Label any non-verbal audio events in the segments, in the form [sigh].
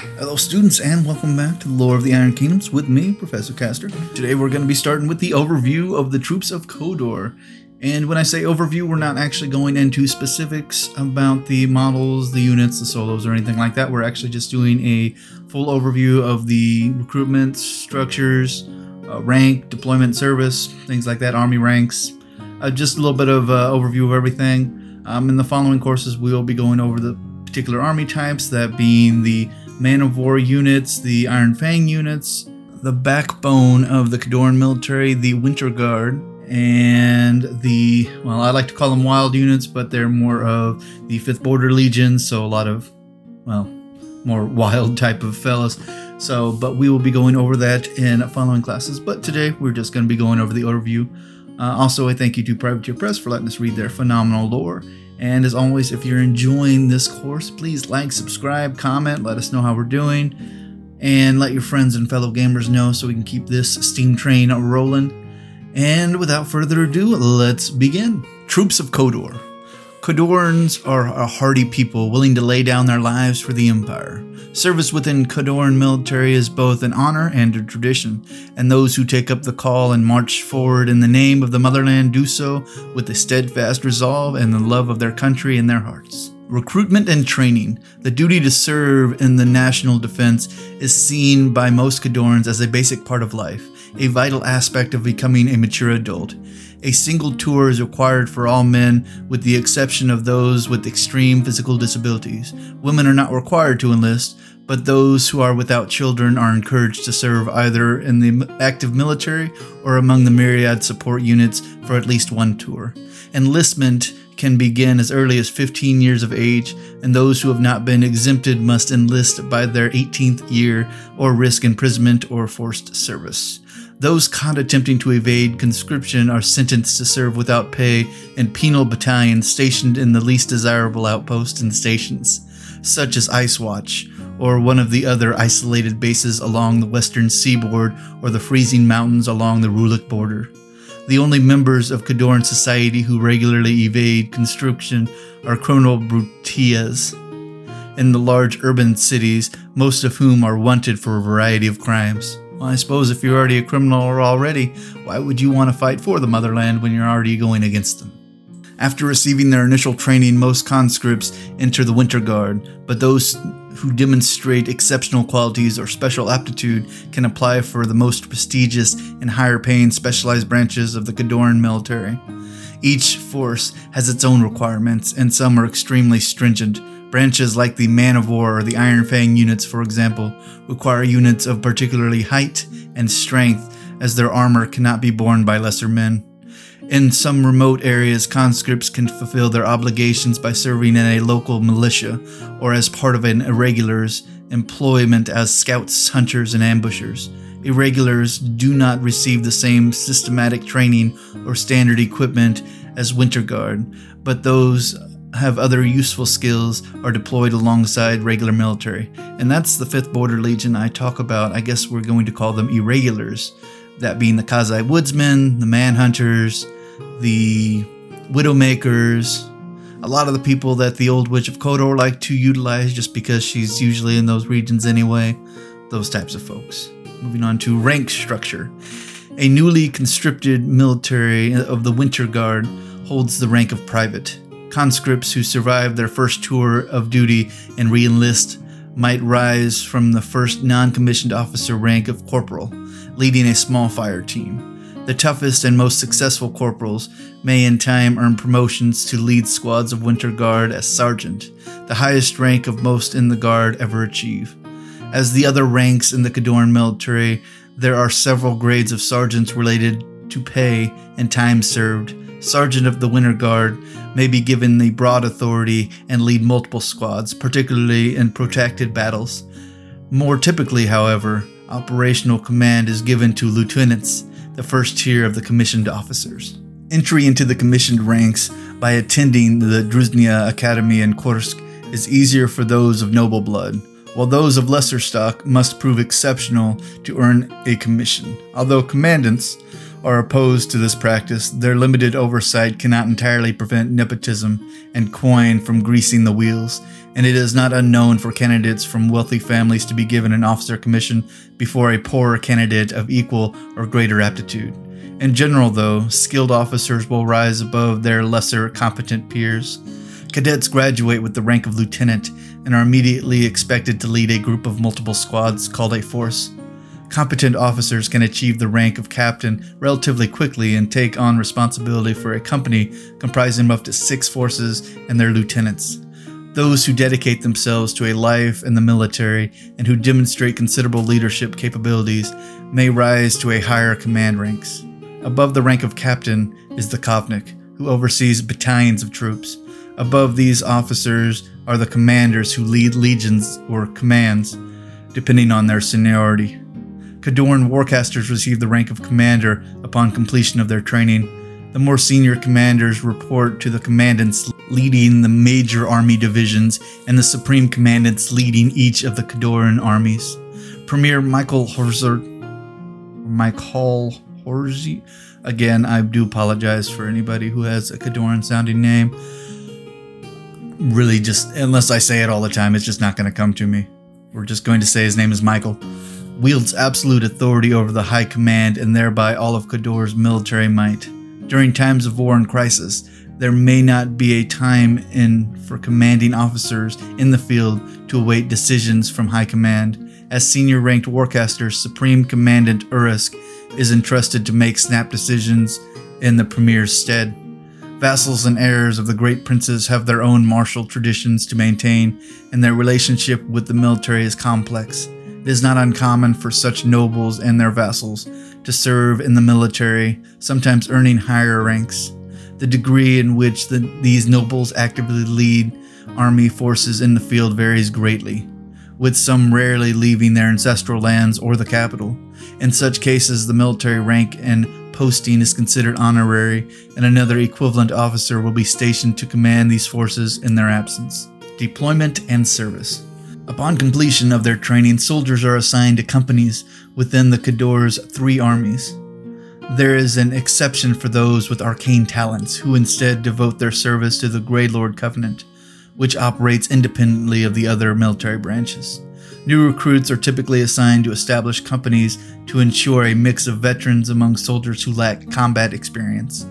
Hello, students, and welcome back to the Lore of the Iron Kingdoms with me, Professor Castor. Today, we're going to be starting with the overview of the troops of Khador. And when I say overview, we're not actually going into specifics about the models, the units, the solos, or anything like that. We're actually just doing a full overview of the recruitment structures, uh, rank, deployment service, things like that, army ranks. Uh, just a little bit of uh, overview of everything. Um, in the following courses, we will be going over the particular army types, that being the Man of War units, the Iron Fang units, the backbone of the Khadoran military, the Winter Guard, and the well i like to call them wild units but they're more of the fifth border legion so a lot of well more [laughs] wild type of fellas. So but we will be going over that in following classes but today we're just going to be going over the overview. Uh, also a thank you to privateer press for letting us read their phenomenal lore and as always if you're enjoying this course please like subscribe comment let us know how we're doing and let your friends and fellow gamers know so we can keep this steam train rolling and without further ado, let's begin. Troops of Khador. Khadorans are a hardy people willing to lay down their lives for the Empire. Service within Khadoran military is both an honor and a tradition, and those who take up the call and march forward in the name of the motherland do so with a steadfast resolve and the love of their country in their hearts. Recruitment and training. The duty to serve in the national defense is seen by most Khadorans as a basic part of life a vital aspect of becoming a mature adult. A single tour is required for all men, with the exception of those with extreme physical disabilities. Women are not required to enlist, but those who are without children are encouraged to serve either in the active military or among the myriad support units for at least one tour. Enlistment can begin as early as 15 years of age, and those who have not been exempted must enlist by their 18th year or risk imprisonment or forced service. Those caught attempting to evade conscription are sentenced to serve without pay in penal battalions stationed in the least desirable outposts and stations, such as Ice Watch, or one of the other isolated bases along the western seaboard or the freezing mountains along the Rhulic border. The only members of Khadoran society who regularly evade conscription are chronobrutias in the large urban cities, most of whom are wanted for a variety of crimes. Well, I suppose if you're already a criminal already, why would you want to fight for the motherland when you're already going against them? After receiving their initial training, most conscripts enter the Winter Guard, but those who demonstrate exceptional qualities or special aptitude can apply for the most prestigious and higher paying specialized branches of the Khadoran military. Each force has its own requirements, and some are extremely stringent, Branches like the Man of War or the Iron Fang units, for example, require units of particularly height and strength, as their armor cannot be borne by lesser men. In some remote areas, conscripts can fulfill their obligations by serving in a local militia or as part of an irregular's employment as scouts, hunters, and ambushers. Irregulars do not receive the same systematic training or standard equipment as Winter Guard, but those have other useful skills are deployed alongside regular military. And that's the 5th Border Legion I talk about. I guess we're going to call them irregulars. That being the Kazai Woodsmen, the Manhunters, the Widowmakers, a lot of the people that the Old Witch of Khador like to utilize just because she's usually in those regions anyway. Those types of folks. Moving on to rank structure. A newly conscripted military of the Winter Guard holds the rank of private. Conscripts who survive their first tour of duty and re enlist might rise from the first non commissioned officer rank of corporal, leading a small fire team. The toughest and most successful corporals may in time earn promotions to lead squads of Winter Guard as sergeant, the highest rank of most in the Guard ever achieve. As the other ranks in the Khadoran military, there are several grades of sergeants related to pay and time served, Sergeant of the Winter Guard may be given the broad authority and lead multiple squads, particularly in protracted battles. More typically, however, operational command is given to lieutenants, the first tier of the commissioned officers. Entry into the commissioned ranks by attending the Druzhina Academy in Korsk is easier for those of noble blood, while those of lesser stock must prove exceptional to earn a commission. Although commandants are opposed to this practice. Their limited oversight cannot entirely prevent nepotism and coin from greasing the wheels, and it is not unknown for candidates from wealthy families to be given an officer commission before a poorer candidate of equal or greater aptitude. In general, though, skilled officers will rise above their lesser competent peers. Cadets graduate with the rank of lieutenant and are immediately expected to lead a group of multiple squads called a force. Competent officers can achieve the rank of captain relatively quickly and take on responsibility for a company comprising up to six forces and their lieutenants. Those who dedicate themselves to a life in the military and who demonstrate considerable leadership capabilities may rise to a higher command ranks. Above the rank of captain is the Kovnik, who oversees battalions of troops. Above these officers are the commanders who lead legions or commands, depending on their seniority. Khadoran warcasters receive the rank of commander upon completion of their training. The more senior commanders report to the commandants leading the major army divisions and the supreme commandants leading each of the Khadoran armies. Premier Michael Horzer, Michael Horzy, again, I do apologize for anybody who has a Khadoran sounding name. Really, just unless I say it all the time, it's just not going to come to me. We're just going to say his name is Michael wields absolute authority over the High Command and thereby all of Khador's military might. During times of war and crisis, there may not be a time in for commanding officers in the field to await decisions from High Command. As senior ranked warcaster, Supreme Commandant Irusk is entrusted to make snap decisions in the Premier's stead. Vassals and heirs of the great princes have their own martial traditions to maintain, and their relationship with the military is complex. It is not uncommon for such nobles and their vassals to serve in the military, sometimes earning higher ranks. The degree in which the, these nobles actively lead army forces in the field varies greatly, with some rarely leaving their ancestral lands or the capital. In such cases, the military rank and posting is considered honorary, and another equivalent officer will be stationed to command these forces in their absence. Deployment and service. Upon completion of their training, soldiers are assigned to companies within the Khador's three armies. There is an exception for those with arcane talents, who instead devote their service to the Grey Lord Covenant, which operates independently of the other military branches. New recruits are typically assigned to establish companies to ensure a mix of veterans among soldiers who lack combat experience.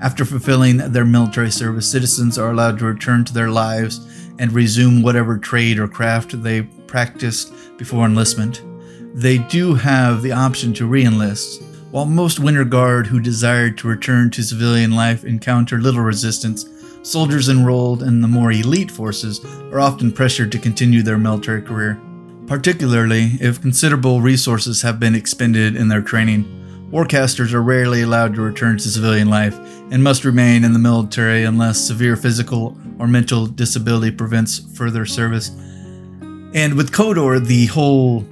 After fulfilling their military service, citizens are allowed to return to their lives and resume whatever trade or craft they practiced before enlistment. They do have the option to re enlist. While most Winter Guard who desired to return to civilian life encounter little resistance, soldiers enrolled in the more elite forces are often pressured to continue their military career, particularly if considerable resources have been expended in their training. Warcasters are rarely allowed to return to civilian life and must remain in the military unless severe physical or mental disability prevents further service. And with Khador, the whole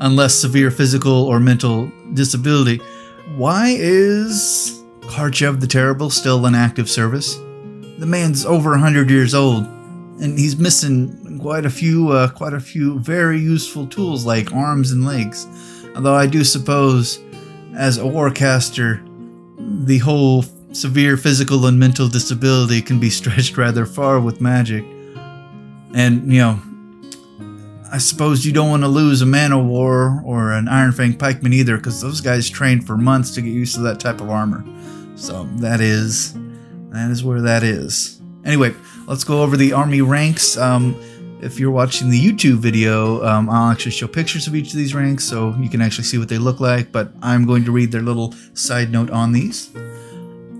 unless severe physical or mental disability, why is Karchev the Terrible still in active service? The man's over 100 years old and he's missing quite a few uh, quite a few very useful tools like arms and legs. Although I do suppose as a warcaster, the whole severe physical and mental disability can be [laughs] stretched rather far with magic. And, you know, I suppose you don't want to lose a man of war or an Iron Fang pikeman either, because those guys trained for months to get used to that type of armor. So that is that is where that is. Anyway, let's go over the army ranks. Um, if you're watching the YouTube video, um, I'll actually show pictures of each of these ranks so you can actually see what they look like, but I'm going to read their little side note on these.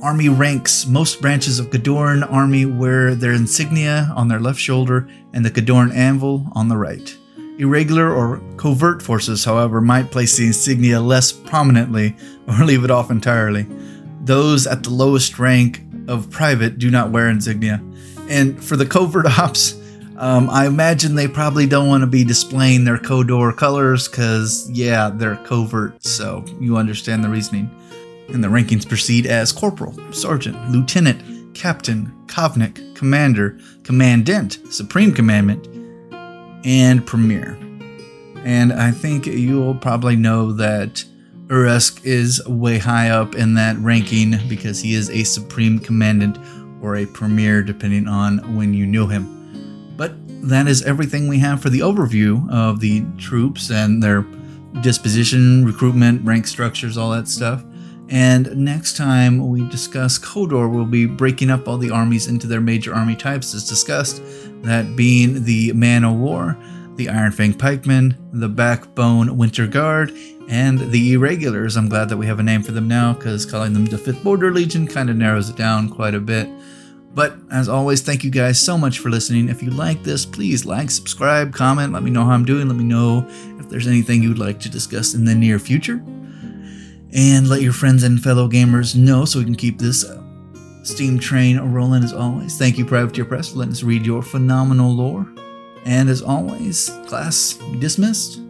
Army ranks. Most branches of Khadoran Army wear their insignia on their left shoulder and the Khadoran anvil on the right. Irregular or covert forces, however, might place the insignia less prominently or [laughs] leave it off entirely. Those at the lowest rank of private do not wear insignia. And for the covert [laughs] ops, um, I imagine they probably don't want to be displaying their Khador colors because, yeah, they're covert, so you understand the reasoning. And the rankings proceed as Corporal, Sergeant, Lieutenant, Captain, Kovnik, Commander, Commandant, Supreme Commandment, and Premier. And I think you'll probably know that Irusk is way high up in that ranking because he is a supreme commandant or a premier, depending on when you knew him. That is everything we have for the overview of the troops and their disposition, recruitment, rank structures, all that stuff. And next time we discuss Khador, we'll be breaking up all the armies into their major army types as discussed, that being the Man o' War, the Iron Fang Pikemen, the Backbone Winter Guard, and the Irregulars. I'm glad that we have a name for them now because calling them the 5th Border Legion kind of narrows it down quite a bit. But as always, thank you guys so much for listening. If you like this, please like, subscribe, comment, let me know how I'm doing. Let me know if there's anything you'd like to discuss in the near future. And let your friends and fellow gamers know so we can keep this steam train rolling as always. Thank you, Privateer Press, for letting us read your phenomenal lore. And as always, class dismissed.